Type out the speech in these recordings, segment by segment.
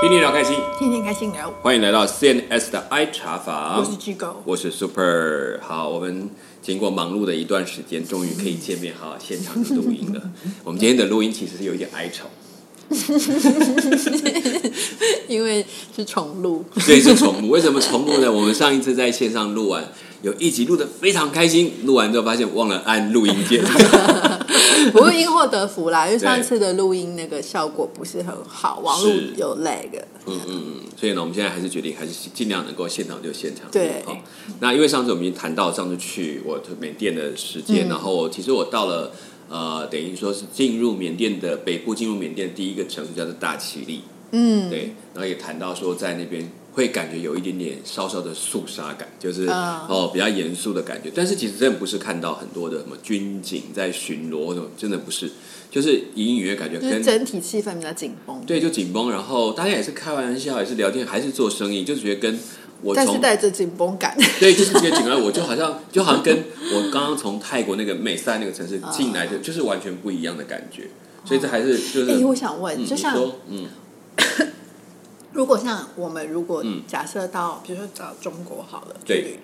天天聊开心，天天开心聊，欢迎来到 CNS 的 I 茶房。我是巨狗，我是 Super。好，我们经过忙碌的一段时间，终于可以见面，好现场的录音了。我们今天的录音其实是有一点哀愁，因为是重录，所以是重录。为什么重录呢？我们上一次在线上录完，有一集录的非常开心，录完之后发现忘了按录音键。不过因祸得福啦，因为上次的录音那个效果不是很好，网络有 lag。嗯嗯嗯，所以呢，我们现在还是决定，还是尽量能够现场就现场。对好那因为上次我们已经谈到上次去我缅甸的时间，嗯然后其实我到了呃，等于说是进入缅甸的北部，进入缅甸的第一个城市叫做大其力。嗯，对，然后也谈到说在那边会感觉有一点点稍稍的肃杀感，就是、啊哦比较严肃的感觉。但是其实真的不是看到很多的什么军警在巡逻，那种真的不是，就是隐隐约约感觉跟整体气氛比较紧绷，对，就紧绷，然后大家也是开玩笑，也是聊天，还是做生意，就觉得跟我但是从带着紧绷感。对，就是这个紧张，我就好像 就好像跟我刚刚从泰国那个美塞那个城市进来的，就是完全不一样的感觉。所以这还是就是，哎，我想问，嗯，就像说嗯，如果像我们如果嗯。假设到，比如说找中国好了，去对。旅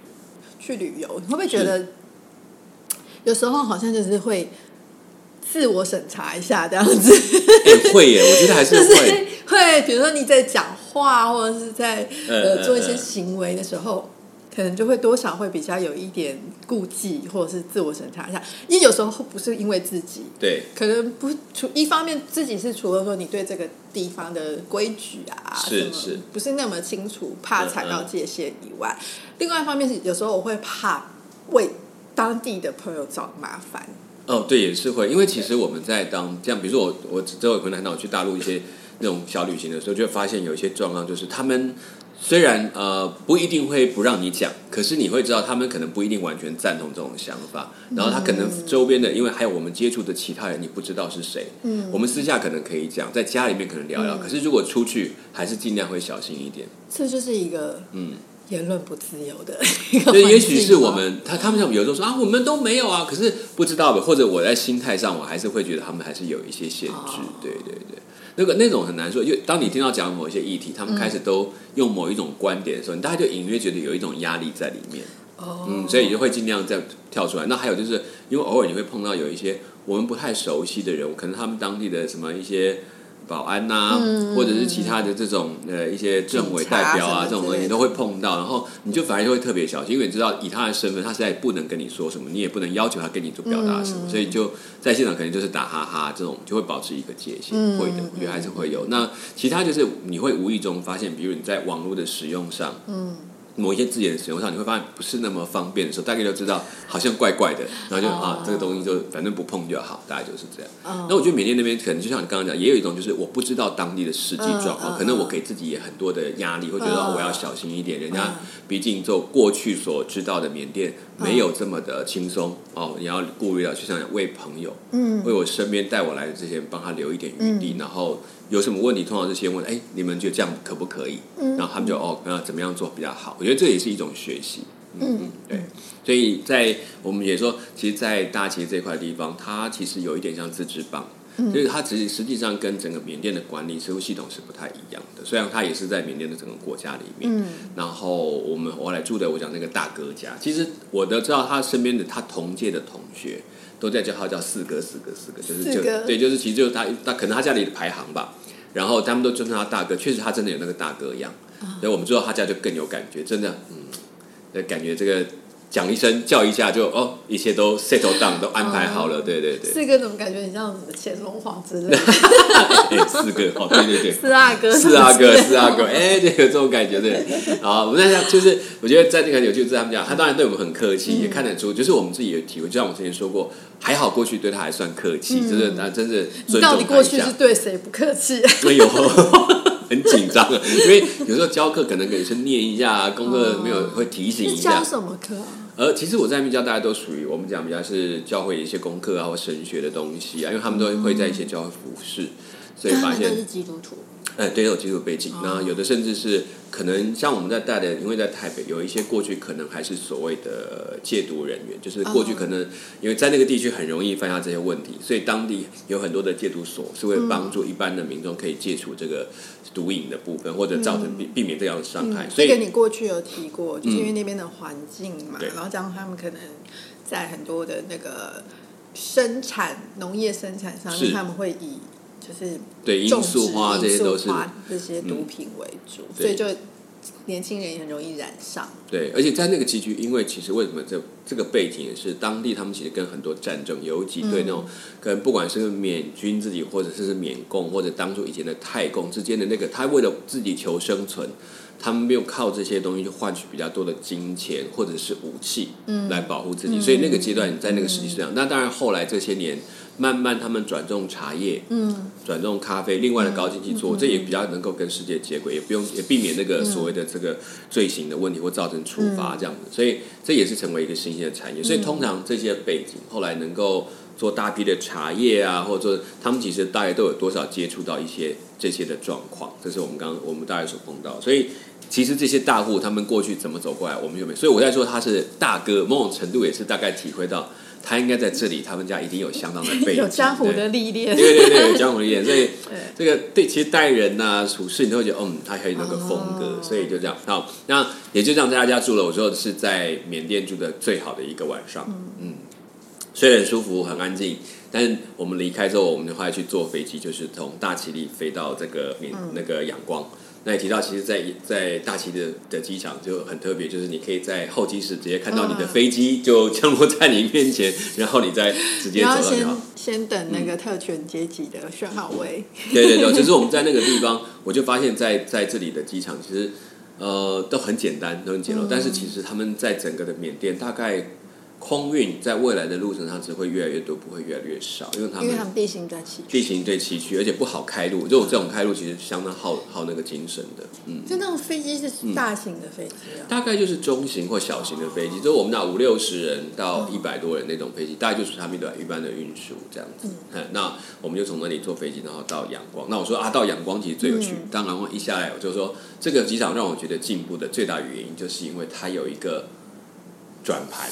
去旅游，你会不会觉得有时候好像就是会自我审查一下这样子？哎会耶，我觉得还是 就是会，会，比如说你在讲话或者是在嗯呃做一些行为的时候，可能就会多少会比较有一点顾忌，或者是自我审查一下。因为有时候不是因为自己，对，可能不除一方面自己是除了说你对这个地方的规矩啊，是是不是那么清楚，怕踩到界限以外，另外一方面是有时候我会怕为当地的朋友找麻烦。哦，对，也是会，因为其实我们在当这样，比如说我我之后有可能谈到我去大陆一些那种小旅行的时候，就会发现有一些状况，就是他们虽然呃不一定会不让你讲，可是你会知道他们可能不一定完全赞同这种想法，然后他可能周边的，因为还有我们接触的其他人，你不知道是谁，嗯。我们私下可能可以讲，在家里面可能聊聊，可是如果出去，还是尽量会小心一点，这就是一个嗯。言论不自由的也许是我吗们他他们像有时候说啊，我们都没有啊，可是不知道的，或者我在心态上，我还是会觉得他们还是有一些限制。哦对对对，那个那种很难说，因为当你听到讲某一些议题，他们开始都用某一种观点的时候，你大概就隐约觉得有一种压力在里面。哦，嗯，所以就会尽量再跳出来。那还有就是因为偶尔你会碰到有一些我们不太熟悉的人，可能他们当地的什么一些。保安呐、嗯。或者是其他的这种呃一些政委代表啊，这种东西你都会碰到，然后你就反而就会特别小心，因为你知道以他的身份，他实在不能跟你说什么，你也不能要求他跟你做表达什么，嗯。所以就在现场可能就是打哈哈这种，就会保持一个界限，嗯。会的，我觉得还是会有。那其他就是你会无意中发现，比如你在网络的使用上，嗯，某一些字眼的使用上，你会发现不是那么方便的时候，大概就知道好像怪怪的，然后就、哦。啊，这个东西就反正不碰就好，大概就是这样。嗯那我觉得缅甸那边可能就像你刚刚讲，也有一种就是我不知道当地的实际状况，可能我给自己也很多的压力，会觉得、我要小心一点，人家嗯毕竟就过去所知道的缅甸没有这么的轻松哦，你要顾虑到，就像为朋友，嗯。为我身边带我来的这些人帮他留一点余地，然后有什么问题，通常是先问，哎，你们觉得这样可不可以？嗯然后他们就哦，那怎么样做比较好？我觉得这也是一种学习。嗯嗯，对，所以在我们也说，其实，在大旗这块地方，它其实有一点像自治邦，就是它实实际上跟整个缅甸的管理似乎系统是不太一样的。虽然它也是在缅甸的整个国家里面，嗯然后我们我来住的，我讲那个大哥家，其实我都知道他身边的他同届的同学都在叫他叫四哥四哥四哥，就是就对，就是其实就是他他可能他家里的排行吧，然后他们都尊称他大哥，确实他真的有那个大哥样，啊。所以我们知道他家就更有感觉，真的，嗯，就感觉这个讲一声叫一下就哦，一切都 settle down 都安排好了，对对对，四哥怎么感觉你像什么乾隆皇之类的？哎四哥哦，对对对，四阿哥，四阿哥，四阿哥，哎，对，有这种感觉，对。好，我们那就是，我觉得在那个有趣，是他们讲，他当然对我们很客气，也看得出，就是我们自己的体会。就像我之前说过，还好过去对他还算客气，就是他真是你尊到底过。去是对谁不客气？没有，很紧张啊，因为有时候教课可能给学生念一下，功课没有会提醒一下。教什么课啊？而其实我在那边教大家都属于我们讲比较是教会的一些功课啊或神学的东西啊，因为他们都会在一些教会服饰，所以发现是基督徒，哎，对，有技术背景。那有的甚至是可能像我们在带的，因为在台北有一些过去可能还是所谓的戒毒人员，就是过去可能因为在那个地区很容易犯下这些问题，所以当地有很多的戒毒所是会帮助一般的民众可以戒除这个毒瘾的部分，或者造成避避免这样的伤害。所以这个你过去有提过，就是因为那边的环境嘛，对。然后加上他们可能在很多的那个生产农业生产上是，他们会以就是对罂粟花这些都是这些毒品为主，对所以就年轻人也很容易染上。对，而且在那个地区，因为其实为什么这这个背景也是当地他们其实跟很多战争尤其对那种跟不管是缅军自己，或者是缅共，或者当初以前的泰共之间的那个，他为了自己求生存，他们没有靠这些东西去换取比较多的金钱或者是武器，嗯，来保护自己。所以那个阶段在那个时期是这样。那当然后来这些年。慢慢，他们转种茶叶，嗯，转种咖啡，另外的高经济作物，这也比较能够跟世界接轨，也不用也避免那个所谓的这个罪行的问题或造成处罚这样子，所以这也是成为一个新兴的产业。所以通常这些背景后来能够做大批的茶叶啊，或者说他们其实大概都有多少接触到一些这些的状况，这是我们刚刚我们大概所碰到。所以其实这些大户他们过去怎么走过来，我们就没。所以我在说他是大哥，某种程度也是大概体会到。他应该在这里，他们家一定有相当的背景，有江湖的历练。对对对，有江湖历练，所以 这个对，其实待人呐、处事，你都会觉得，嗯，他很有那个风格，所以就这样。好，那也就这样，在他家住了。我说是在缅甸住的最好的一个晚上，嗯，虽然很舒服，很安静。但是我们离开之后，我们就后来去坐飞机，就是从大其力飞到这个缅那个仰光。那也提到，其实，在在大齐的的机场就很特别，就是你可以在候机室直接看到你的飞机就降落在你面前，然后你再直接走到先先等那个特权阶级的选好位。对对对，就是我们在那个地方，我就发现，在在这里的机场其实呃都很简单，都很简陋，但是其实他们在整个的缅甸大概。空运在未来的路程上只会越来越多，不会越来越少，因为他们因为他们地形在崎岖，地形对崎岖，而且不好开路。就这种开路其实相当耗耗那个精神的。嗯，就那种飞机是大型的飞机啊，大概就是中型或小型的飞机，就是我们那五六十人到一百多人那种飞机，大概就是他们的一般的运输这样子。嗯，那我们就从那里坐飞机，然后到阳光。那我说啊，到阳光其实最有趣。当阳光一下来，我就说这个机场让我觉得进步的最大原因，就是因为它有一个转盘。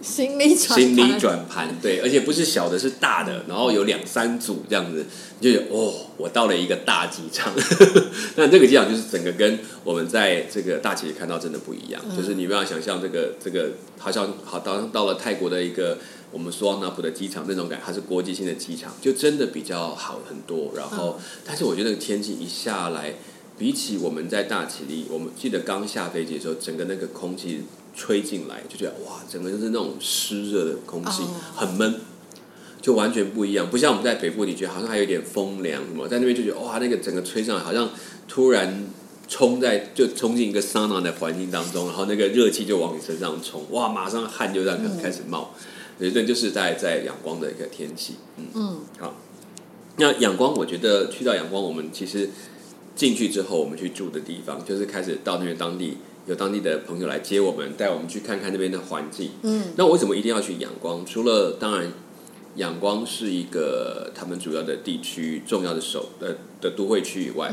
行李转行李转盘，对，而且不是小的，是大的，然后有两三组这样子，就觉得哦，我到了一个大机场。那这个机场就是整个跟我们在这个大企业看到真的不一样，就是你不要想象这个这个好像好到到了泰国的一个我们说纳普的机场那种感，它是国际性的机场，就真的比较好很多。然后，但是我觉得天气一下来，比起我们在大企力，我们记得刚下飞机的时候，整个那个空气。吹进来就觉得哇，整个就是那种湿热的空气，很闷，就完全不一样。不像我们在北部地区，好像还有点风凉什么，在那边就觉得哇，那个整个吹上来，好像突然冲在就冲进一个桑拿的环境当中，然后那个热气就往你身上冲，哇，马上汗就这样开始冒。对，这就是在在阳光的一个天气。嗯嗯，好。那阳光，我觉得去到阳光，我们其实进去之后，我们去住的地方，就是开始到那边当地。有当地的朋友来接我们，带我们去看看那边的环境。嗯，那我为什么一定要去仰光？除了当然，仰光是一个他们主要的地区重要的首呃的都会区以外，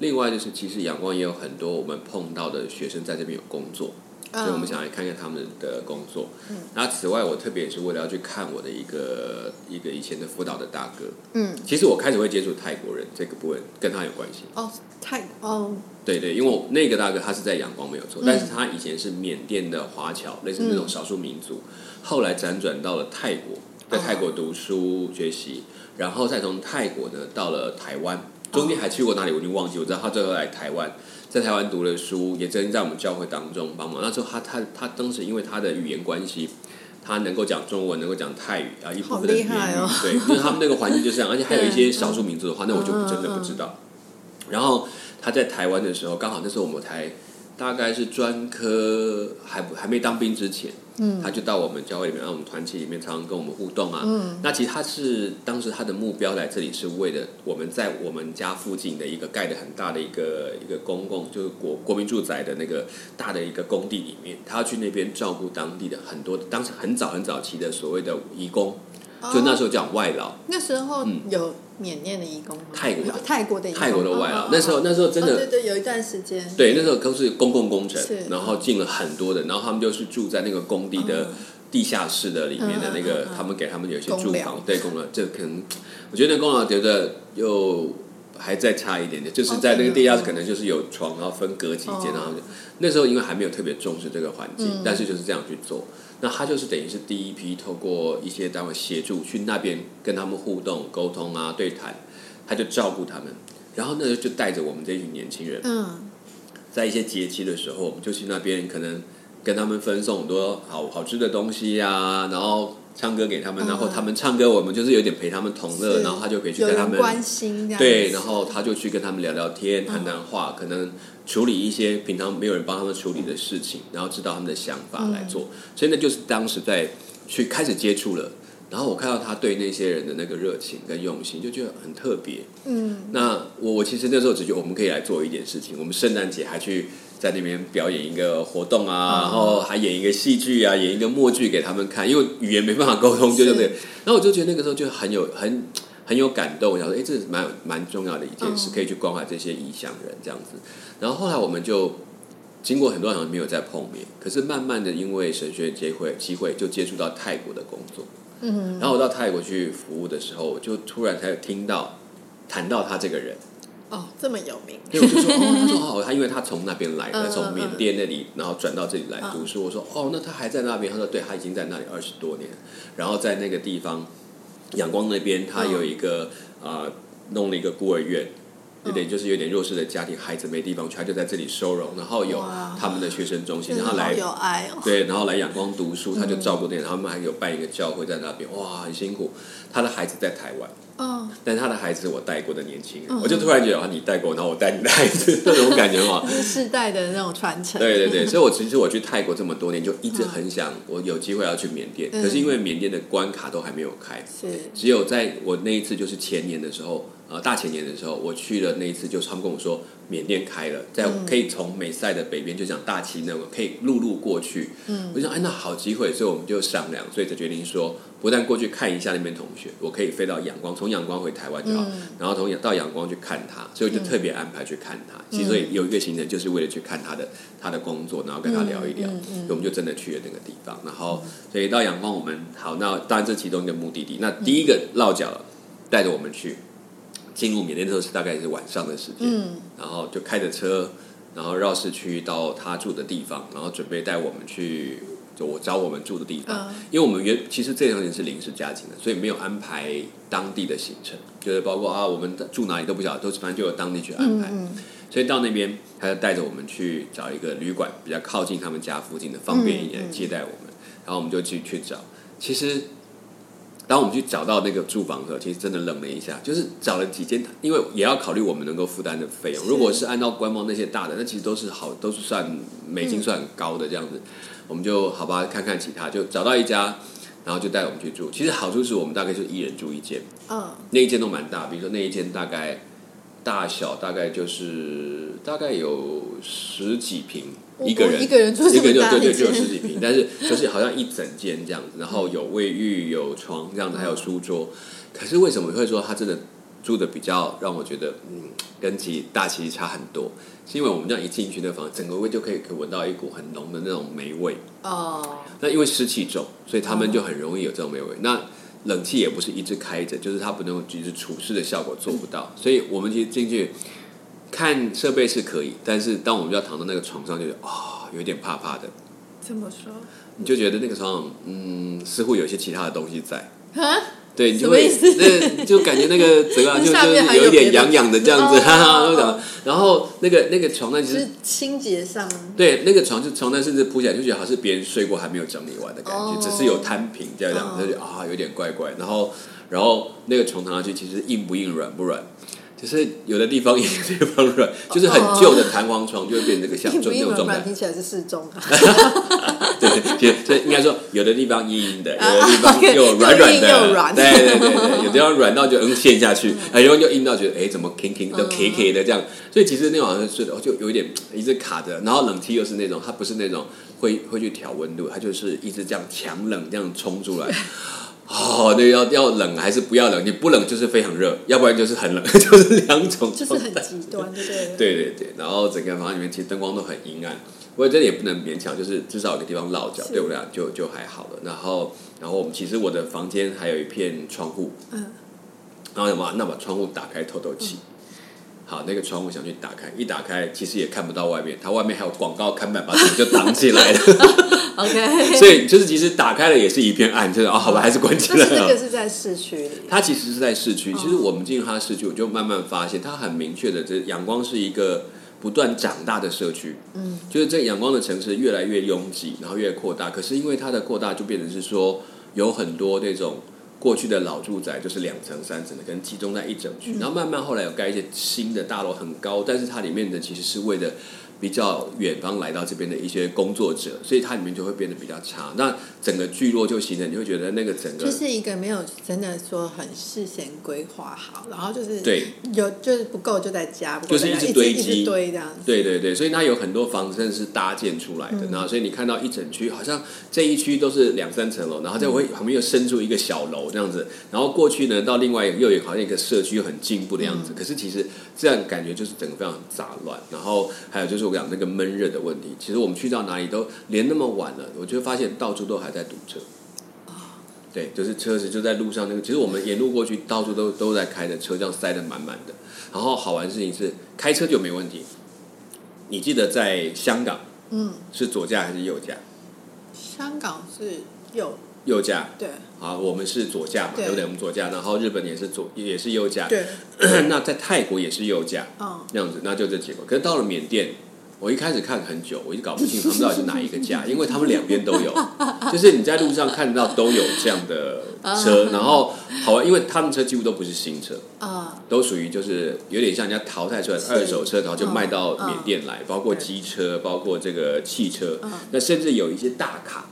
另外就是其实仰光也有很多我们碰到的学生在这边有工作，所以我们想来看看他们的工作。嗯，那此外，我特别也是为了要去看我的一个一个以前的辅导的大哥。嗯，其实我开始会接触泰国人这个部分，跟他有关系。哦，泰哦。对对，因为我那个大哥他是在阳光没有错，但是他以前是缅甸的华侨，类似那种少数民族，后来辗转到了泰国，在泰国读书学习，然后再从泰国呢到了台湾，中间还去过哪里我已经忘记，我知道他最后来台湾，在台湾读了书，也曾经在我们教会当中帮忙。那时候他他他当时因为他的语言关系，他能够讲中文，能够讲泰语啊，一部分的语言，对，因为他们 那个环境就是这样，而且还有一些少数民族的话，那我就真的不知道。然后。他在台湾的时候，刚好那时候我们才大概是专科还不还没当兵之前，嗯，他就到我们教会里面，让我们团体里面常常跟我们互动啊。嗯，那其实他是当时他的目标来这里是为了我们在我们家附近的一个盖的很大的一个一个公共就是国国民住宅的那个大的一个工地里面，他要去那边照顾当地的很多当时很早很早期的所谓的义工。就那时候讲外劳，那时候嗯。有缅甸的义工吗？泰国的。泰国的泰国的外劳，那时候那时候真的哦对对，有一段时间，对，那时候都是公共工程，然后进了很多的，然后他们就是住在那个工地的地下室的里面的那嗯嗯嗯，嗯。个他们给他们有一些住房，对公寮，这可能我觉得公寮觉得又还再差一点点，就是在那个地下室可能就是有床，然后分隔几间，哦。然后就那时候因为还没有特别重视这个环境嗯，但是就是这样去做。那他就是等于是第一批透过一些单位协助去那边跟他们互动、沟通啊、对谈，他就照顾他们，然后那就带着我们这群年轻人，嗯，在一些节期的时候，我们就去那边，可能跟他们分送很多好好吃的东西呀、然后唱歌给他们，嗯。然后他们唱歌，我们就是有点陪他们同乐，然后他就可以去跟他们人关心对，然后他就去跟他们聊聊天、谈谈话，可能处理一些平常没有人帮他们处理的事情，然后知道他们的想法来做。所以那就是当时在去开始接触了，然后我看到他对那些人的那个热情跟用心，就觉得很特别。嗯，那我我其实那时候只觉得我们可以来做一点事情，我们圣诞节还去在那边表演一个活动啊，哦然后还演一个戏剧啊，演一个默剧给他们看，因为语言没办法沟通，就对不对？然后我就觉得那个时候就很有很很有感动，我想说，哎，这是蛮蛮重要的一件事，嗯可以去关怀这些异乡人这样子。然后后来我们就经过很多年没有再碰面，可是慢慢的因为神学机会机会就接触到泰国的工作，嗯，然后我到泰国去服务的时候，我就突然才有听到谈到他这个人。哦，这么有名，因为我就说哦，他说哦，他因为他从那边来，嗯他从缅甸那里，然后转到这里来嗯读书。我说哦，那他还在那边？他说对，他已经在那里二十多年，然后在那个地方阳光那边，他有一个呃弄了一个孤儿院。有点就是有点弱势的家庭，孩子没地方去，他就在这里收容，然后有他们的学生中心，然后来有爱哦，对，然后来仰光读书，他就照顾那，他们还有办一个教会在那边，哇，很辛苦。他的孩子在台湾，嗯，但他的孩子是我带过的年轻人，嗯我就突然觉得啊，你带过，然后我带你的孩子，那种感觉哈。是世代的那种传承，对对对，所以我其实我去泰国这么多年，就一直很想我有机会要去缅甸，嗯可是因为缅甸的关卡都还没有开，是，只有在我那一次就是前年的时候，呃，大前年的时候，我去了那一次，就是他们跟我说缅甸开了，在嗯可以从美赛的北边，就讲大旗那我，可以陆路过去。嗯我就想，哎，那好机会，所以我们就商量，所以就决定说，不但过去看一下那边同学，我可以飞到仰光，从仰光回台湾就好，嗯然后从仰到仰光去看他，所以我就特别安排去看他。其实所以有一个行程就是为了去看他的他的工作，然后跟他聊一聊，我们就真的去了那个地方。然后所以到仰光，我们好，那当然这其中一个目的地。那第一个落脚带着我们去进入缅甸的时候是大概是晚上的时间，嗯然后就开着车，然后绕市区到他住的地方，然后准备带我们去。就我找我们住的地方，嗯因为我们原其实这趟行是临时加紧的，所以没有安排当地的行程，就是包括啊我们住哪里都不晓得，都是反正就有当地去安排。嗯所以到那边，他就带着我们去找一个旅馆，比较靠近他们家附近的，方便一点接待我们。然后我们就去去找。其实，当我们去找到那个住房的时候，其实真的愣了一下，就是找了几间，因为也要考虑我们能够负担的费用。如果是按照官方那些大的，那其实都是好，都是算美金算很高的这样子。我们就好吧，看看其他，就找到一家，然后就带我们去住。其实好处是我们大概就一人住一间，嗯那一间都蛮大，比如说那一间大概大小大概就是大概有十几平我一个人，一个人住一个人就对对就有十几平，但是就是好像一整间这样子，然后有卫浴有床这样子，还有书桌。可是为什么会说他真的住的比较让我觉得嗯跟其大其实差很多？是因为我们这样一进去那房，整个味就可以可以闻到一股很浓的那种霉味。哦，那因为湿气重，所以他们就很容易有这种霉味。那冷气也不是一直开着，就是它不能一直除湿的效果做不到。所以我们其实进去看设备是可以，但是当我们要躺到那个床上，就觉得啊、有点怕怕的。怎么说你就觉得那个床上，嗯，似乎有些其他的东西在。啊？对，你就会那就感觉那个整个 就就是有一点痒痒的这样子，哦哈哈。然后那个那个床单其实是清洁上对，那个床就床单甚至铺起来就觉得好像是别人睡过还没有整理完的感觉，哦只是有摊平这样，哦就觉得啊有点怪怪。然后然后那个床躺上去其实硬不硬软不软，就是有的地方硬，有的地方软，就是很旧的弹簧床就会变成这个像硬不就那硬软软，种状态。听起来是适中啊。对，其实这应该说有的地方硬硬的，有啊的地方又软软的，对对对对，有地方软到就嗯陷下去，然后又硬到觉得哎怎么 king king 都嗯 K K 的这样，所以其实那种好像是的，就有一点一直卡着，然后冷气又是那种它不是那种会会去调温度，它就是一直这样强冷这样冲出来。哦，那要要冷还是不要冷？你不冷就是非常热，要不然就是很冷，就是两种就是很。极端，对对？对对对，然后整个房间里面其实灯光都很阴暗，不过这也不能勉强，就是至少有个地方落脚，对我来讲就就还好了。然后，然后我们其实我的房间还有一片窗户，嗯，然后什么？那把窗户打开透透气。好，那个窗户想去打开，一打开其实也看不到外面，它外面还有广告看板把自己就挡起来了，OK，所以就是其实打开了也是一片暗，就是哦，好吧，还是关起来 这个。是在市区里，它其实是在市区。哦其实我们进入它的市区，我就慢慢发现，它很明确的，这阳光是一个不断长大的社区。嗯，就是这阳光的城市越来越拥挤，然后越扩大。可是因为它的扩大，就变成是说有很多那种过去的老住宅，就是两层、三层的，可能集中在一整区。然后慢慢后来有盖一些新的大楼，很高，但是它里面的其实是为了。比较远方来到这边的一些工作者，所以它里面就会变得比较差。那整个聚落就形成，你会觉得那个整个就是一个没有真的说很事先规划好，然后就是对。有就是不够就在加，不就是一直堆积。堆这样子。对对对，所以它有很多房子是搭建出来的，嗯。然后所以你看到一整区，好像这一区都是两三层楼，然后再会旁边又伸出一个小楼这样子，然后过去呢到另外又有好像一个社区又很进步的样子，可是其实这样感觉就是整个非常杂乱，然后还有就是我讲那个闷热的问题，其实我们去到哪里都连那么晚了，我就发现到处都还在堵车。对，就是车子就在路上那个，其实我们沿路过去，到处都都在开着车，这样塞得满满的。然后好玩的事情是，开车就没问题。你记得在香港嗯，是左驾还是右驾？香港是右右驾。对好，我们是左驾嘛，对对不对？我们左驾，然后日本也是左，也是右驾。对，那在泰国也是右驾，嗯，那样子，那就这结果。可是到了缅甸，我一开始看很久，我一直搞不清他们到底是哪一个驾，因为他们两边都有，就是你在路上看到都有这样的车，然后好玩，因为他们车几乎都不是新车，啊，都属于就是有点像人家淘汰出来的二手车，然后就卖到嗯缅甸来，包括对机车，包括这个汽车嗯，那甚至有一些大卡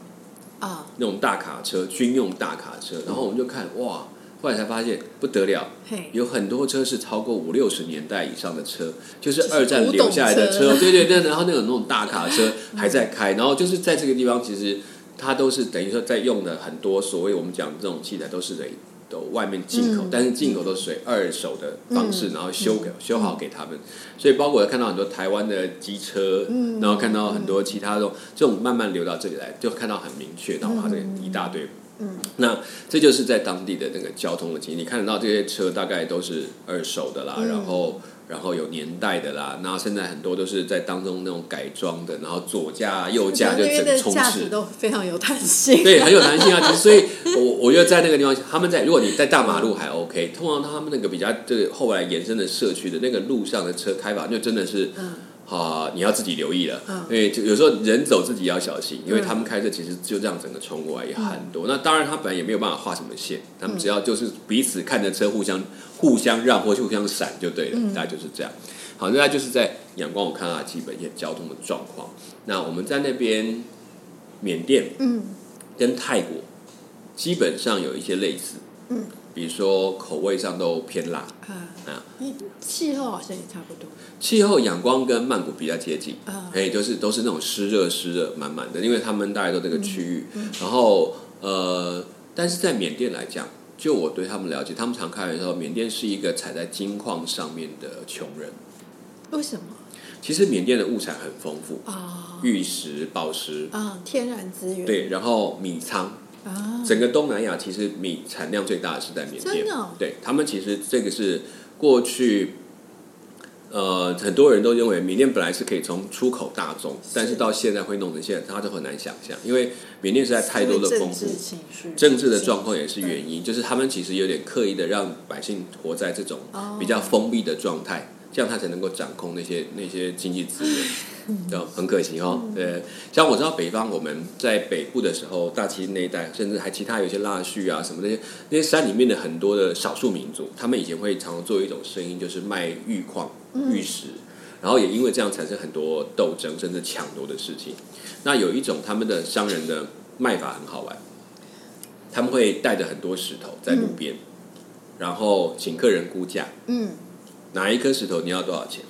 啊，那种大卡车，军用大卡车，然后我们就看哇，后来才发现不得了，有很多车是超过五六十年代以上的车，就是二战留下来的车。车，对对对，然后那种那种大卡车还在开，然后就是在这个地方，其实它都是等于说在用的很多所谓我们讲这种器材都是得都外面进口，嗯。但是进口都是属于二手的方式，嗯。然后修给修好给他们，所以包括我看到很多台湾的机车，嗯。然后看到很多其他这种这种慢慢流到这里来，就看到很明确，然后它这个一大堆。嗯，那这就是在当地的那个交通的经历，你看得到这些车大概都是二手的啦，嗯然后然后有年代的啦，然后现在很多都是在当中那种改装的，然后左驾右驾就整充斥都非常有弹性。对，很有弹性啊。其实，所以我我觉得在那个地方，他们在如果你在大马路还 OK，通常他们那个比较这个后来延伸的社区的那个路上的车开法，就真的是。嗯啊，你要自己留意了，嗯。因为就有时候人走自己要小心，因为嗯。他们开车其实就这样整个冲过来也很多。那当然，他本来也没有办法画什么线，他们只要就是彼此看着车互相互相让或互相闪就对了，嗯。大概就是这样。好，那就是在阳光，我看到基本一些交通的状况。那我们在那边缅甸，嗯。跟泰国基本上有一些类似，嗯，比如说口味上都偏辣，啊。啊，气候好像也差不多。气候仰光跟曼谷比较接近，啊哎，就是都是那种湿热湿热满满的，因为他们大概都这个区域，然后呃，但是在缅甸来讲，就我对他们了解，他们常开玩笑，缅甸是一个踩在金矿上面的穷人。为什么？其实缅甸的物产很丰富，啊？玉石、宝石，啊，天然资源。对，然后米仓，啊，整个东南亚其实米产量最大的是在缅甸，哦？对他们其实这个是过去。呃，很多人都认为缅甸本来是可以从出口大宗，但是到现在会弄成现在，他都很难想象，因为缅甸实在太多的丰富政治，的状况也是原因，就是他们其实有点刻意的让百姓活在这种哦。比较封闭的状态，这样他才能够掌控那些那些经济资源，这样很可惜哦。对，像我知道北方我们在北部的时候，大旗那一带，甚至还其他有些腊戌啊什么那些那些山里面的很多的少数民族，他们以前会常常做一种生意，就是卖玉矿、玉石。然后也因为这样产生很多斗争，甚至抢夺的事情。那有一种他们的商人的卖法很好玩，他们会带着很多石头在路边，然后请客人估价，嗯哪一颗石头你要多少钱？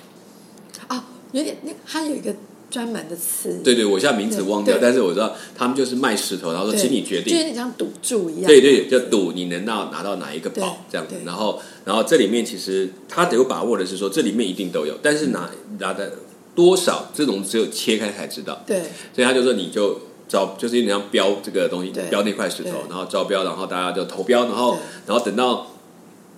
啊，有点那它有一个专门的词，对对，我现在名字忘掉，但是我知道他们就是卖石头，然后说对请你决定。就有。点像赌注一样。对对，就赌你能到拿到哪一个宝对这样子，然后然后这里面其实他得有把握的是说这里面一定都有，但是拿拿的多少这种只有切开才知道，对。所以他就说你就招就是有点像标这个东西对，标那块石头，然后招标，然后大家就投标，然后然后等到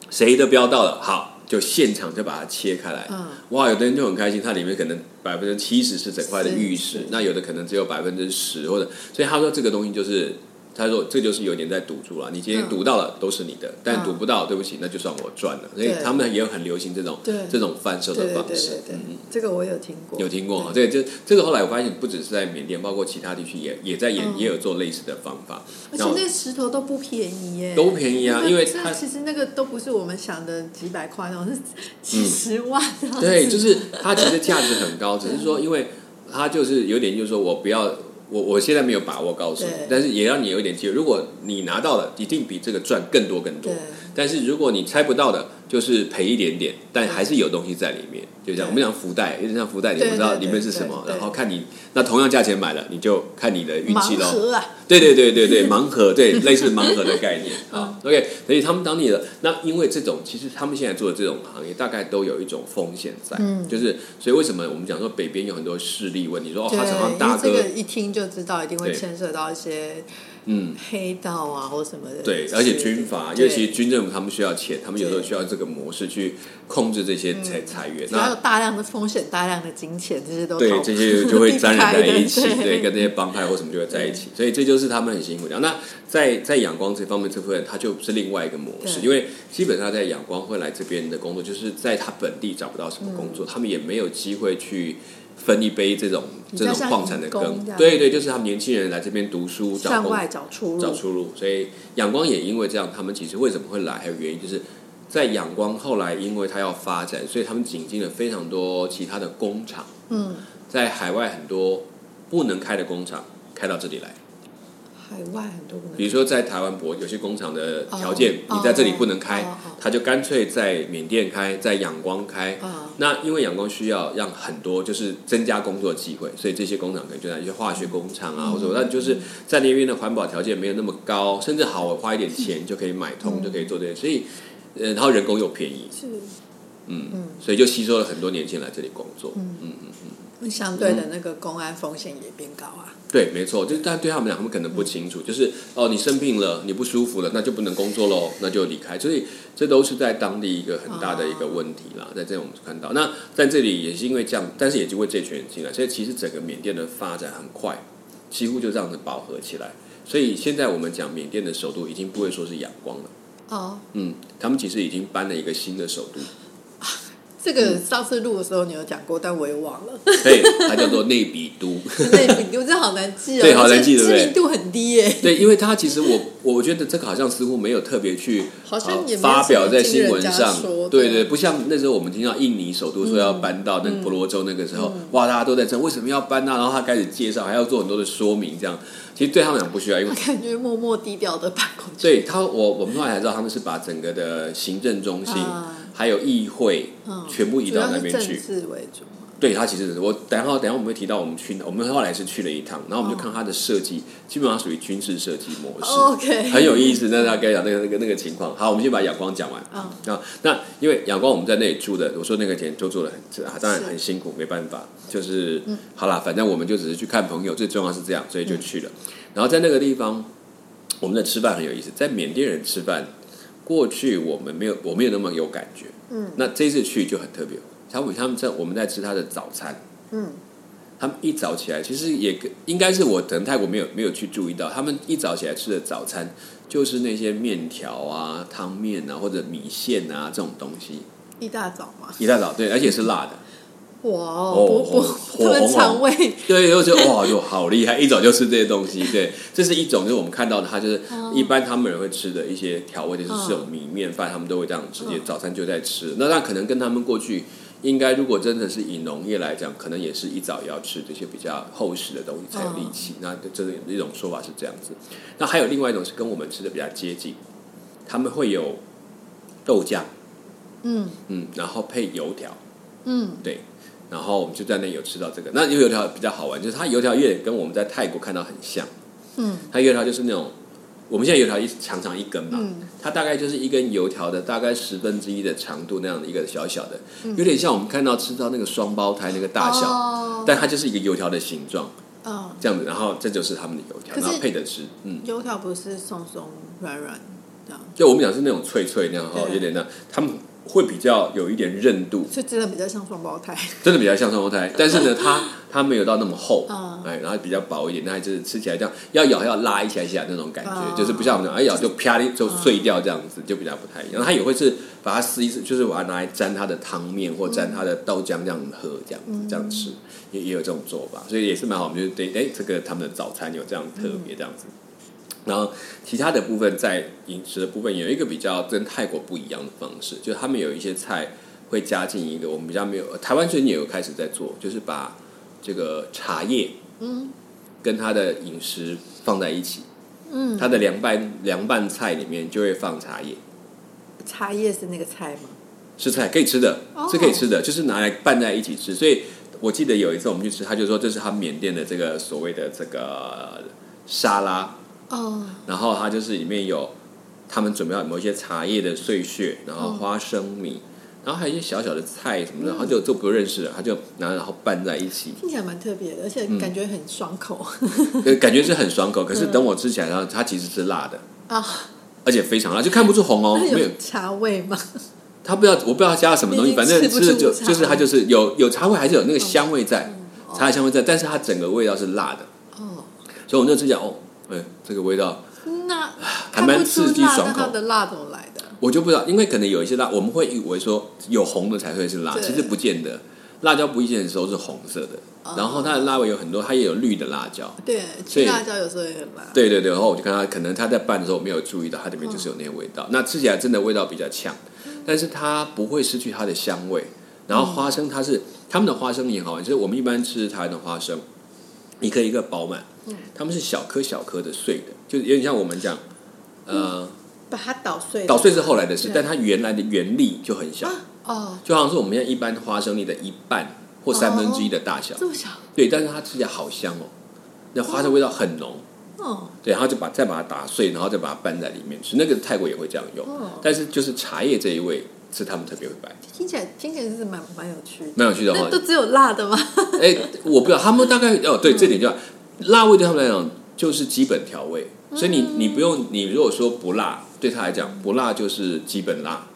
谁的标到了，好就现场就把它切开来，嗯哇，有的人就很开心，它里面可能百分之七十是整块的玉石，那有的可能只有百分之十或者，所以他说这个东西就是。他说：“这就是有点在赌注了。你今天嗯赌到了都是你的，但嗯赌不到，对不起，那就算我赚了。所以他们也有很流行这种对这种贩售对对的方式。对对对嗯，这个我有听过，有听过哈，这这个后来我发现，不只是在缅甸，包括其他地区也也在也、嗯也有做类似的方法，而且那那石头都不便宜耶，都不便宜啊因为它其实那个都不是我们想的几百块那种，是几十万。对，就是它其实价值很高，只是说因为它就是有点就是说我不要。我我现在没有把握告诉你，但是也让你有一点机会。如果你拿到了，一定比这个赚更多更多对。但是如果你猜不到的，就是赔一点点，但还是有东西在里面。就这样，我们讲福袋，有点像福袋，你不知道里面是什么，然后看你那同样价钱买了，你就看你的运气盲喽。对对对对对，盲盒 对，类似盲盒的概念嗯啊。OK，所以他们当地的那因为这种，其实他们现在做的这种行业，大概都有一种风险在，嗯就是所以为什么我们讲说北边有很多势力问题，说哦，他常常因大哥这个一听就知道一定会牵涉到一些嗯。黑道啊或什么的。对，而且军阀，因为其实军政府他们需要钱，他们有时候需要这个模式去控制这些财财源。只要有那大量的风险、大量的金钱，这些都逃对这些就会沾染在一起，对，跟这些帮派或什么就会在一起，所以这就是他们很辛苦的。那在在仰光这方面这部分，它就是另外一个模式，因为基本上在仰光会来这边的工作，就是在他本地找不到什么工作，他们也没有机会去分一杯这种这种矿产的羹对对，就是他们年轻人来这边读书找工向外找出路。找出路。所以仰光也因为这样，他们其实为什么会来，还有原因就是在仰光后来因为它要发展，所以他们引进了非常多其他的工厂，嗯，在海外很多不能开的工厂开到这里来。海外很多不能。比如说在台湾博有些工厂的条件，哦你在这里不能开，他就干脆在缅甸开，在仰光开。啊，那因为仰光需要让很多就是增加工作机会，所以这些工厂可能就在一些化学工厂啊，或者那就是在那边的环保条件没有那么高，甚至好我花一点钱就可以买通，就可以做这些，所以呃，然后人工又便宜，是。嗯，所以就吸收了很多年轻人来这里工作，嗯嗯嗯，相对的那个公安风险也变高啊。对，没错，就是但对他们俩，他们可能不清楚，就是哦，你生病了，你不舒服了，那就不能工作喽，那就离开。所以这都是在当地一个很大的一个问题啦，在这里我们看到。那在这里也是因为这样，但是也就会这群人进来，所以其实整个缅甸的发展很快，几乎就这样子饱和起来。所以现在我们讲缅甸的首都已经不会说是仰光了，哦，嗯，他们其实已经搬了一个新的首都，这个上次录的时候你有讲过，但我也忘了。对，它叫做内比都。内比都真的好难记哦，对好难记对不对？知名度很低耶。对，因为它其实我我觉得这个好像似乎没有特别去好像也发表在新闻上。对对，不像那时候我们听到印尼首都说要搬到那个婆罗洲那个时候，哇，大家都在争为什么要搬呢、然后他开始介绍，还要做很多的说明，这样其实对他们讲不需要，因为感觉默默低调的办公室。对他，我我们后来才知道他们是把整个的行政中心、啊还有议会、嗯全部移到那边去。政治为主嘛。对他其实是我等一下等一下我们会提到我们去，我们后来是去了一趟，然后我们就哦看他的设计，基本上属于军事设计模式。OK，很有意思。那大概讲那个那个那个情况。好，我们先把仰光讲完。嗯啊，那因为仰光我们在那里住的，我说那个钱就做的很，啊当然很辛苦，没办法，就是、好啦，反正我们就只是去看朋友，最重要是这样，所以就去了。然后在那个地方，我们的吃饭很有意思，在缅甸人吃饭，过去我们没有，我没有那么有感觉。嗯，那这次去就很特别，他们他们在我们在吃他的早餐。嗯，他们一早起来，其实也跟应该是我可能泰国没有没有去注意到，他们一早起来吃的早餐就是那些面条啊、汤面啊或者米线啊这种东西，一大早嘛。一大早对，而且是辣的，哇哦哦，不不，火他们红哦。肠胃。对，就觉得哇，就好厉害，一早就吃这些东西，对，这是一种就是我们看到的，它就是一般他们人会吃的一些调味，就是这种米面饭，他们都会这样直接早餐就在吃，那那可能跟他们过去。应该，如果真的是以农业来讲，可能也是一早也要吃这些比较厚实的东西才有力气。那这个一种说法是这样子。那还有另外一种是跟我们吃的比较接近，他们会有豆浆，嗯嗯，然后配油条，嗯，对。然后我们就在那有吃到这个。那油条比较好玩，就是它油条有点跟我们在泰国看到很像。嗯，它油条就是那种我们现在油条一长长一根嘛，嗯。它大概就是一根油条的大概十分之一的长度那样的一个小小的，有点像我们看到吃到那个双胞胎那个大小，哦。但它就是一个油条的形状哦，这样子。然后这就是他们的油条，然后配着吃，嗯。油条不是松松软软这样，就我们讲是那种脆脆那样哈，对。有点那，他们会比较有一点韧度，就真的比较像双胞胎。真的比较像双胞胎，但是呢，它它没有到那么厚，嗯哎，然后比较薄一点，那就是吃起来这样要咬要拉一下一下那种感觉，嗯就是不像我们讲，哎咬就啪的就碎掉这样子，就比较不太一样。它也会是把它撕一撕，就是把它拿来沾它的汤面或沾它的豆浆这样喝，这样子这样吃，也也有这种做法，所以也是蛮好。我们就对，哎，这个他们的早餐有这样特别这样子。然后其他的部分在饮食的部分有一个比较跟泰国不一样的方式，就是他们有一些菜会加进一个我们比较没有，台湾最近也有开始在做，就是把这个茶叶嗯跟它的饮食放在一起，嗯，它的凉拌凉拌菜里面就会放茶叶，茶叶是那个菜吗？是菜可以吃的哦，是可以吃的，就是拿来拌在一起吃。所以我记得有一次我们去吃，他就说这是他缅甸的这个所谓的这个沙拉，哦，然后它就是里面有他们准备要某一些茶叶的碎屑，然后花生米，然后还有一些小小的菜什么的，他就都不认识了，他就拿然后拌在一起，听起来蛮特别的，而且嗯。感觉很爽口。对感觉是很爽口。可是等我吃起来，然后它其实是辣的，啊。而且非常辣，就看不出红哦，那没有。有茶味吗？他不知道我不知道加了什么东西，反正吃的就就是它就是有有茶味，还是有那个香味在，哦。茶的香味在，但是它整个味道是辣的，哦，所以我那吃起来哦，哎，这个味道那还蛮刺激爽口它的辣怎么来的？我就不知道，因为可能有一些辣，我们会以为说有红的才会是辣，对其实不见得。辣椒不见得都是红色的，哦然后它的辣味有很多，它也有绿的辣椒。对，所以吃辣椒有时候也很辣。对对对，然后我就看它，可能它在拌的时候我没有注意到，它里面就是有那些味道。那吃起来真的味道比较呛，但是它不会失去它的香味。然后花生它是他们的花生也好玩，就是我们一般吃台湾的花生，一颗一个饱满，嗯。他们是小颗小颗的碎的，就有点像我们讲，呃，把它捣碎，捣碎是后来的事，但它原来的原粒就很小。啊？哦，就好像是我们现在一般花生粒的一半或三分之一的大小，这么小。对，但是它吃起来好香哦，那花生味道很浓，哦。对，然后就把再把它打碎，然后再把它拌在里面吃，那个泰国也会这样用，哦，但是就是茶叶这一味是他们特别会摆，听起来听起来是蛮蛮有趣的。蛮有趣的哦。那都。只有辣的吗？哎，我不知道他们大概哦，对，这点就辣味对他们来讲就是基本调味，所以你你不用，你如果说不辣，对他来讲不辣就是基本辣，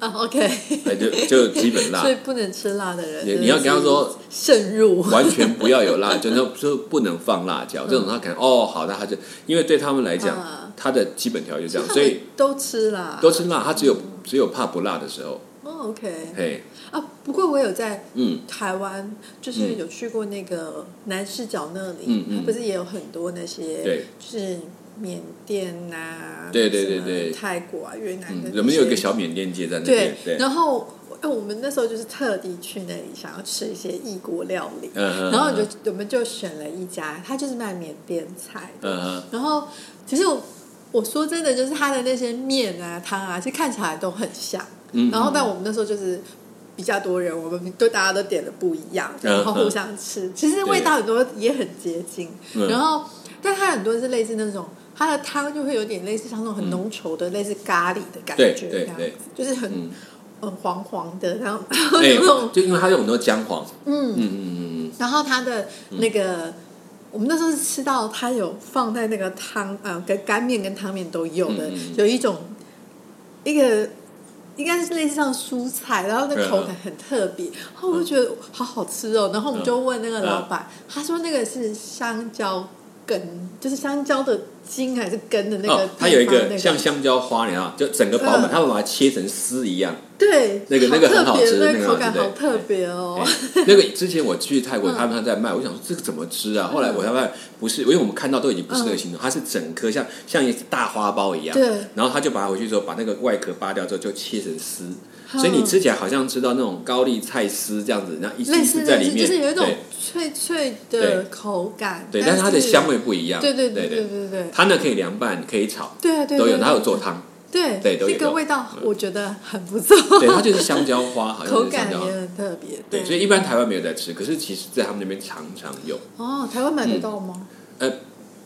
啊，OK，哎，就就基本辣。所，以不能吃辣的人，你你要跟他说慎入。完全不要有辣，就那就不能放辣椒，这种他可能哦好，那他就因为对他们来讲，嗯他的基本条就这样，所以都吃辣，都吃辣，他只有只有怕不辣的时候，哦，OK。嘿，啊。不过我有在嗯，台湾，就是有去过那个南视角那里，嗯嗯。它不是也有很多那些，对，就是缅甸呐、对对对对。泰国啊、越南的那些，嗯，我们有一个小缅甸街在那对边，，对，然后哎，我们那时候就是特地去那里，想要吃一些异国料理，然后就我们就选了一家，他就是卖缅甸菜的，然后其实我我说真的，就是它的那些面啊、汤啊，其实看起来都很像。嗯，然后，但我们那时候就是比较多人，我们都大家都点的不一样，嗯然后互相吃，其实味道很多也很接近。嗯。然后，但它很多是类似那种，它的汤就会有点类似像那种很浓稠的，类似咖喱的感觉，这样子，就是很嗯，很黄黄的，然后然后哎 有那种，就因为它有很多姜黄，嗯。嗯嗯嗯然后它的那个，我们那时候是吃到它有放在那个汤，呃，跟干面跟汤面都有的，嗯嗯有一种一个应该是类似像蔬菜，然后那嗯口感很特别，然后我就觉得好好吃哦，然后我们就问那个老板，他说那个是香蕉根，就是香蕉的茎还是根的嗯，那个它有一个那像香蕉花，你知道，就整个饱满，嗯他们把它切成丝一样，对，那个那个很好吃那个那个口感好特别哦，哎那个之前我去泰国，嗯。他们在卖，我想说这个怎么吃啊？后来我才发现不是，因为我们看到都已经不是那个形状，它是整颗像像一个大花苞一样。对。然后他就把它回去之后，把那个外壳扒掉之后，就切成丝，嗯所以你吃起来好像吃到那种高丽菜丝这样子，然后一丝在里面，就是有一种脆脆的口感，对，但是它的香味不一样。对对对对对对对它呢可以凉拌，可以炒，对啊对，都有，对它有做汤，对对都有用那个味道我觉得很不 错，对，它就是香蕉花，好 像口感也。很特别。对，所以一般台湾没有在吃，可是其实在他们那边常常有。哦，台湾买得到吗？呃，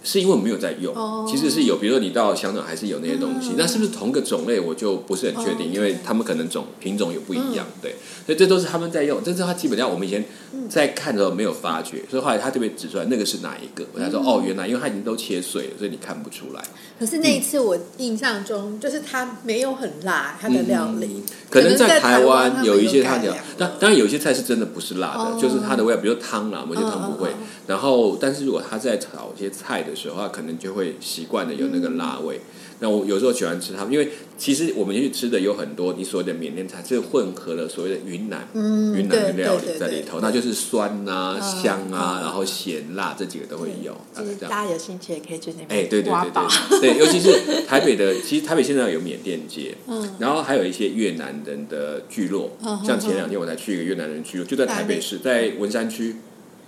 是因为我没有在用，哦。其实是有，比如说你到香港还是有那些东西，嗯。那是不是同个种类，我就不是很确定，哦因为他们可能种品种有不一样，对，所以这都是他们在用，但是它基本上我们以前在看的时候没有发觉，所以后来他特别指出来那个是哪一个，我才说、嗯。哦，原来因为它已经都切碎了，所以你看不出来，可是那一次我印象中，就是它没有很辣，它的料理，可能在台湾湾有一些它讲他们有改良，当当然有些菜是真的不是辣的，哦就是它的味道，比如汤啦，某些汤不会。然后，但是如果他在炒一些菜的时候，他可能就会习惯的有那个辣味。那我有时候喜欢吃它们，因为其实我们去吃的有很多你所谓的缅甸菜，是混合了所谓的云南、嗯云南的料理在里头，那就是酸啊、嗯香啊，嗯。然后咸辣这几个都会有，大家有兴趣也可以去那哎，边对对对。对对，尤其是台北的，其实台北现在有缅甸街，嗯。然后还有一些越南人的聚落，嗯像前两天我才去一个越南人聚落，就在台北市，在文山区。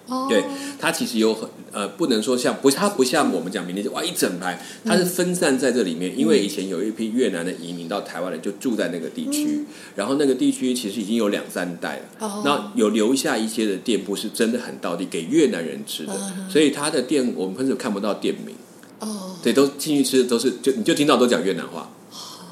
哦对，它其实有很呃，不能说像不，它不像我们讲明天就哇一整排，它是分散在这里面。因为以前有一批越南的移民到台湾人，就住在那个地区，然后那个地区其实已经有两三代了。哦那有留下一些的店铺是真的很到地给越南人吃的，嗯所以它的店我们甚至看不到店名。哦，对，都进去吃都是就你就听到都讲越南话，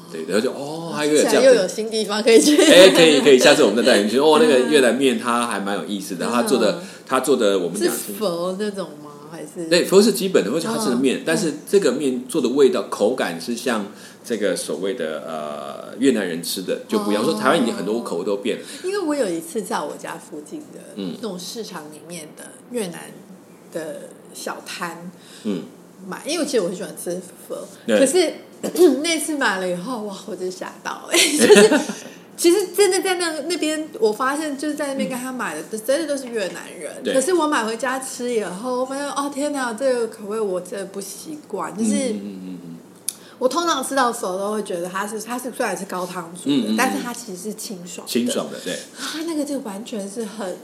对，然后就哦，还有这现在又有。新地方可以去。哎，可以可以，下次我们再带你去。哦，那个越南面它还蛮有意思的，它做的嗯他做的我们是讲佛那种吗？还是？对，佛是基本的，或者它是嗯面，但是这个面做的味道口感是像这个所谓的呃越南人吃的就不一样。哦说台湾已经很多口味都变了，因为我有一次在我家附近的嗯。那种市场里面的越南的小摊嗯，买，因为其实我很喜欢吃佛，可是 那次买了以后，哇，我就吓到哎、就是其实真的在那那边，我发现就是在那边跟他买的，真的都是越南人。对可是我买回家吃以后，我发现哦天哪，这个口味我真的不习惯。就是嗯嗯嗯嗯我通常吃到手都会觉得它是它是虽然是高汤煮的，但是它其实是清爽的。清爽的，对，它那个就完全是很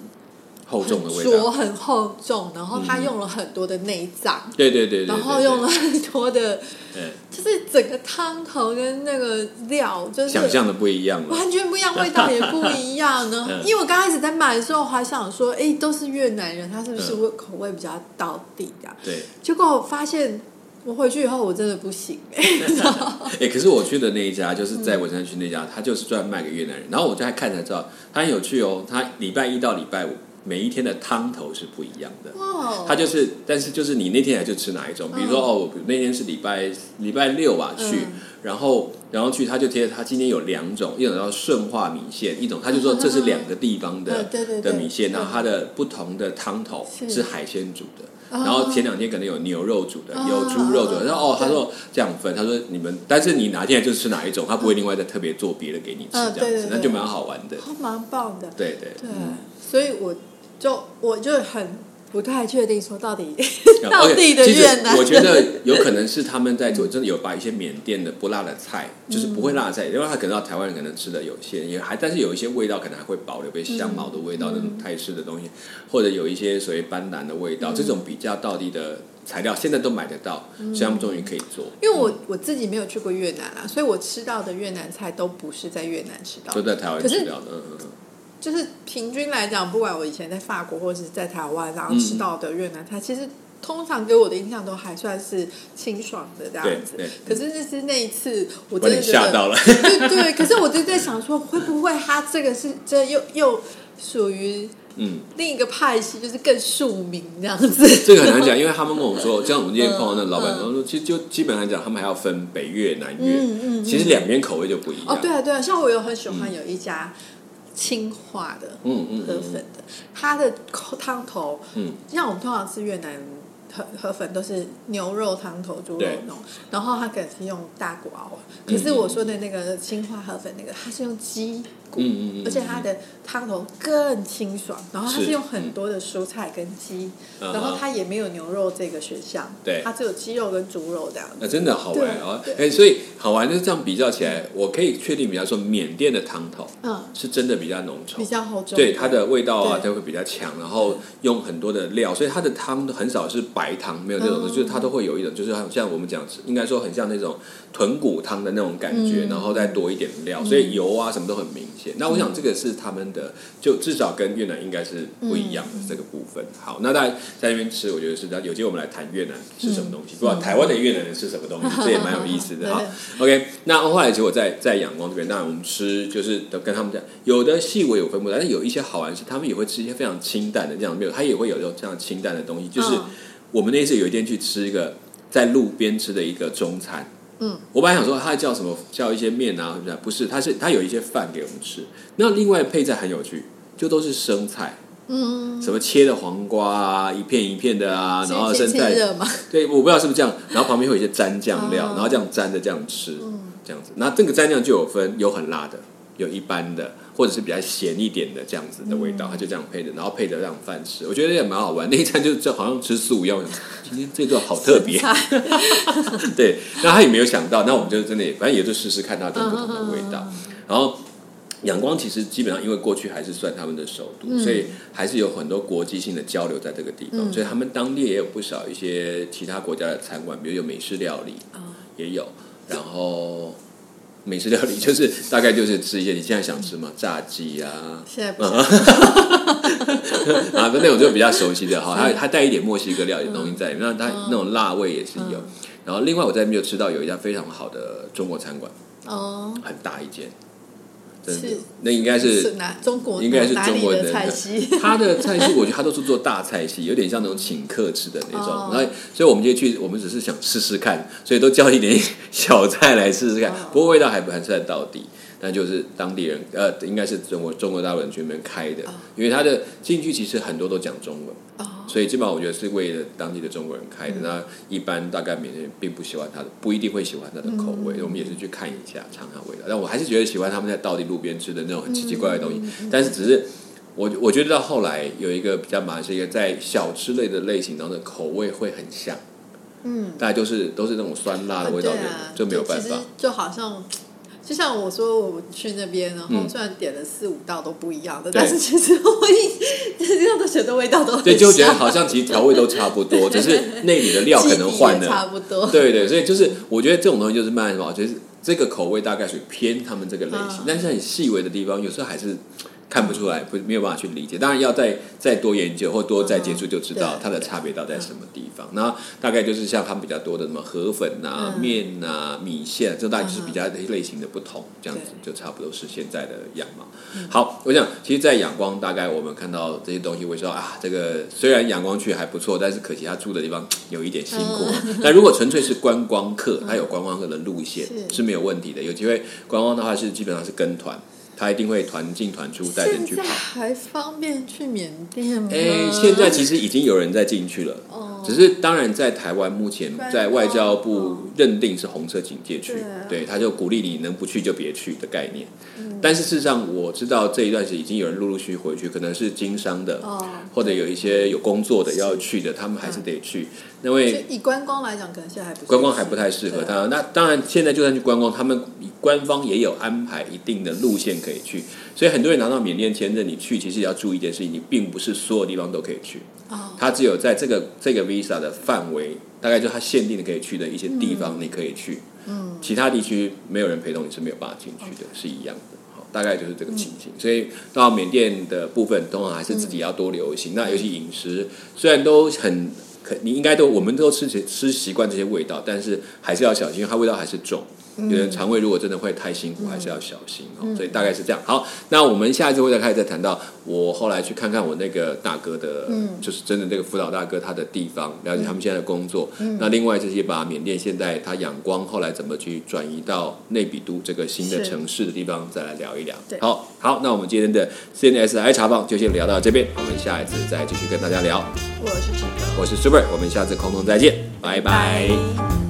厚重的味道，很厚重，然后他用了很多的内脏，对对对对，然后用了，很多的，对就是整个汤头跟那个料，就是想象的不一样了。完全不一样，味道也不一样呢。嗯因为我刚开始在买的时候，我还想说，哎，都是越南人，他是不是口味比较到底的？对，结果我发现，我回去以后我真的不行哎。哎、可是我去的那一家就是在文山区那家，他就是专门卖给越南人。然后我就还看才知道，他很有趣哦。他礼拜一到礼拜五每一天的汤头是不一样的。哇，他就是，但是就是你那天来就吃哪一种，比如说、嗯哦，我那天是礼拜礼拜六吧去，嗯然后然后去他就贴他今天有两种，一种叫顺化米线，一种他就说这是两个地方的、的米线，然后嗯它的不同的汤头是是海鲜煮的。哦然后前两天可能有牛肉煮的，哦有猪肉煮的。哦然后哦，他对说这样分，他说你们，但是你哪天来就吃哪一种，他不会另外再特别做别的给你吃，嗯这样子，那就蛮好玩的。好蛮棒的。对对对，所以我就我就很不太确定说到底 嗯到地的越南，我觉得有可能是他们在做，真的有把一些缅甸的不辣的菜，就是不会辣的菜，因为他可能到台湾人可能吃的有些，也还但是有一些味道可能还会保留，比如香茅的味道那种泰式的东西，或者有一些所谓斑斓的味道，这种比较到底的材料现在都买得到，所以他们终于可以做，因为我我自己没有去过越南啊，所以我吃到的越南菜都不是在越南吃到的。都在台湾吃掉的。就是平均来讲，不管我以前在法国或者是在台湾，然后吃到的越南菜，其实通常给我的印象都还算是清爽的这样子。可是就是那一次，我真的吓到了。对对。可是我就在想说，会不会他这个是这又又属于嗯，另一个派系，就是更庶民这样子？这个很难讲，因为他们跟我说，像我们今天碰到那老板，嗯他说其实就基本来讲，他们还要分北越、南越，嗯嗯嗯其实两边口味就不一样。哦，对啊对啊，像我有很喜欢有一家清化的河粉的，它的口汤头，嗯，像我们通常吃越南河河粉都是牛肉汤头、猪肉对那种，然后它可能是用大骨熬，可是我说的那个清化河粉那个，它是用鸡骨，嗯嗯嗯而且它的汤头更清爽，然后它是是用很多的蔬菜跟鸡，嗯然后它也没有牛肉这个选项，对它只有鸡肉跟猪肉这样子。那真的好玩哦！哎，所以好玩就是这样比较起来，我可以确定，比方说缅甸的汤头嗯，是真的比较浓稠比，较厚重，对它的味道啊，对它会比较强，然后用很多的料，所以它的汤很少是白汤，没有这种，嗯就是它都会有一种，就是像我们讲，应该说很像那种豚骨汤的那种感觉，嗯然后再多一点料，所以油啊什么都很明显。那我想这个是他们的，就至少跟越南应该是不一样的这个部分。好，那大家在那边吃，我觉得是有机会我们来谈越南是什么东西，不知道台湾的越南人吃什么东西，这也蛮有意思的 哈。OK，那后来结果在在阳光这边，当然我们吃就是都跟他们讲，有的细微有分布，但是有一些好玩是他们也会吃一些非常清淡的这样没有，他也会有这种这样清淡的东西。就是嗯我们那一次有一天去吃一个在路边吃的一个中餐，嗯，我本来想说它叫什么叫一些面啊，不是不是，它是它有一些饭给我们吃，那另外配菜很有趣，就都是生菜。嗯，什么切的黄瓜啊，一片一片的啊，然后天生菜，对，我不知道是不是这样，然后旁边会有一些蘸酱料，哦然后这样蘸着这样吃，嗯。这样子。那这个蘸酱就有分，有很辣的，有一般的，或者是比较咸一点的这样子的味嗯。道，它就这样配着，然后配着让饭吃，我觉得也蛮好玩。那 一餐就就好像吃素一样，今天这顿好特别，菜。对。那他也没有想到，那我们就真的也反正也就试试看它的不同的味道，然后。阳光其实基本上，因为过去还是算他们的首都，所以还是有很多国际性的交流在这个地方，所以他们当地也有不少一些其他国家的餐馆，比如有美式料理，也有，然后美食料理就是大概就是吃一些你现在想吃嘛，炸鸡啊，现在不行，啊，那种就比较熟悉的哈，它它带一点墨西哥料理的东西在里面，那它那种辣味也是有。然后另外我在那边有吃到有一家非常好的中国餐馆，哦，很大一间，真的是，那应该是是中国应该是中国人菜系？他的菜系，我觉得他都是做大菜系，有点像那种请客吃的那种。哦然后，所以我们就去，我们只是想试试看，所以都叫一点小菜来试试看。哦不过味道还不还算到底，那就是当地人，呃，应该是中国中国大陆人去那边开的，因为他的进去其实很多都讲中文。哦，所以基本上我觉得是为了当地的中国人开的。那一般大概缅甸人并不喜欢他的，不一定会喜欢他的口味。我们也是去看一下，尝尝味道。但我还是觉得喜欢他们在道地路边吃的那种很奇奇怪怪的东西。但是只是我我觉得到后来有一个比较麻烦，是一个在小吃类的类型当中的口味会很像，嗯，大概就是都是那种酸辣的味道，对啊，就没有办法。就好像。就像我说，我去那边，然后嗯虽然点了四五道都不一样的，对但是其实我一这样的选的味道都很对，就觉得好像其实调味都差不多，只是那里的料可能 换了差。不多。对对，所以就是我觉得这种东西就是慢慢什么，就是这个口味大概属于偏他们这个类型，嗯但是很细微的地方，有时候还是看不出来，不没有办法去理解。当然要再再多研究或多再接触，就知道它的差别到底在什么地方。那大概就是像他们比较多的什么河粉呐、嗯面呐、米线，这大概就是比较类型的不同，这样子就差不多是现在的样貌。好，我想其实，在阳光大概我们看到这些东西，会说啊，这个虽然阳光去还不错，但是可惜他住的地方有一点辛苦。那如果纯粹是观光客，他有观光客的路线是是没有问题的。有机会观光的话，是基本上是跟团，他一定会团进团出带着你去跑。还方便去缅甸吗？哎，现在其实已经有人在进去了。哦只是当然，在台湾目前在外交部认定是红色警戒区对他就鼓励你能不去就别去的概念。嗯但是事实上，我知道这一段时间已经有人陆陆续续回去，可能是经商的，哦，或者有一些有工作的要去的，他们还是得去，因为就以观光来讲，可能现在还不观光还不太适合对他。那当然，现在就算去观光，他们官方也有安排一定的路线可以去，所以很多人拿到缅甸签证，你去其实也要注意一件事情，你并不是所有地方都可以去。哦，它只有在这个这个 visa 的范围，大概就他限定的可以去的一些地方，你可以去。嗯，其他地区没有人陪同，你是没有办法进去的，是一样的。好，大概就是这个情形。所以到缅甸的部分，通常还是自己要多留心。那尤其饮食，虽然都很可，你应该都我们都吃吃习惯这些味道，但是还是要小心，因为它味道还是重。有人肠胃如果真的会太辛苦，还是要小心哦。所以大概是这样。好，那我们下一次会再开始再谈到我后来去看看我那个大哥的，就是真的那个辅导大哥他的地方，了解他们现在的工作。那另外就是把缅甸现在他仰光后来怎么去转移到内比都这个新的城市的地方，再来聊一聊。好，好，那我们今天的 CNSI 茶坊就先聊到这边，我们下一次再继续跟大家聊。我是陈哥，我是 Super，我们下次空中再见，拜拜拜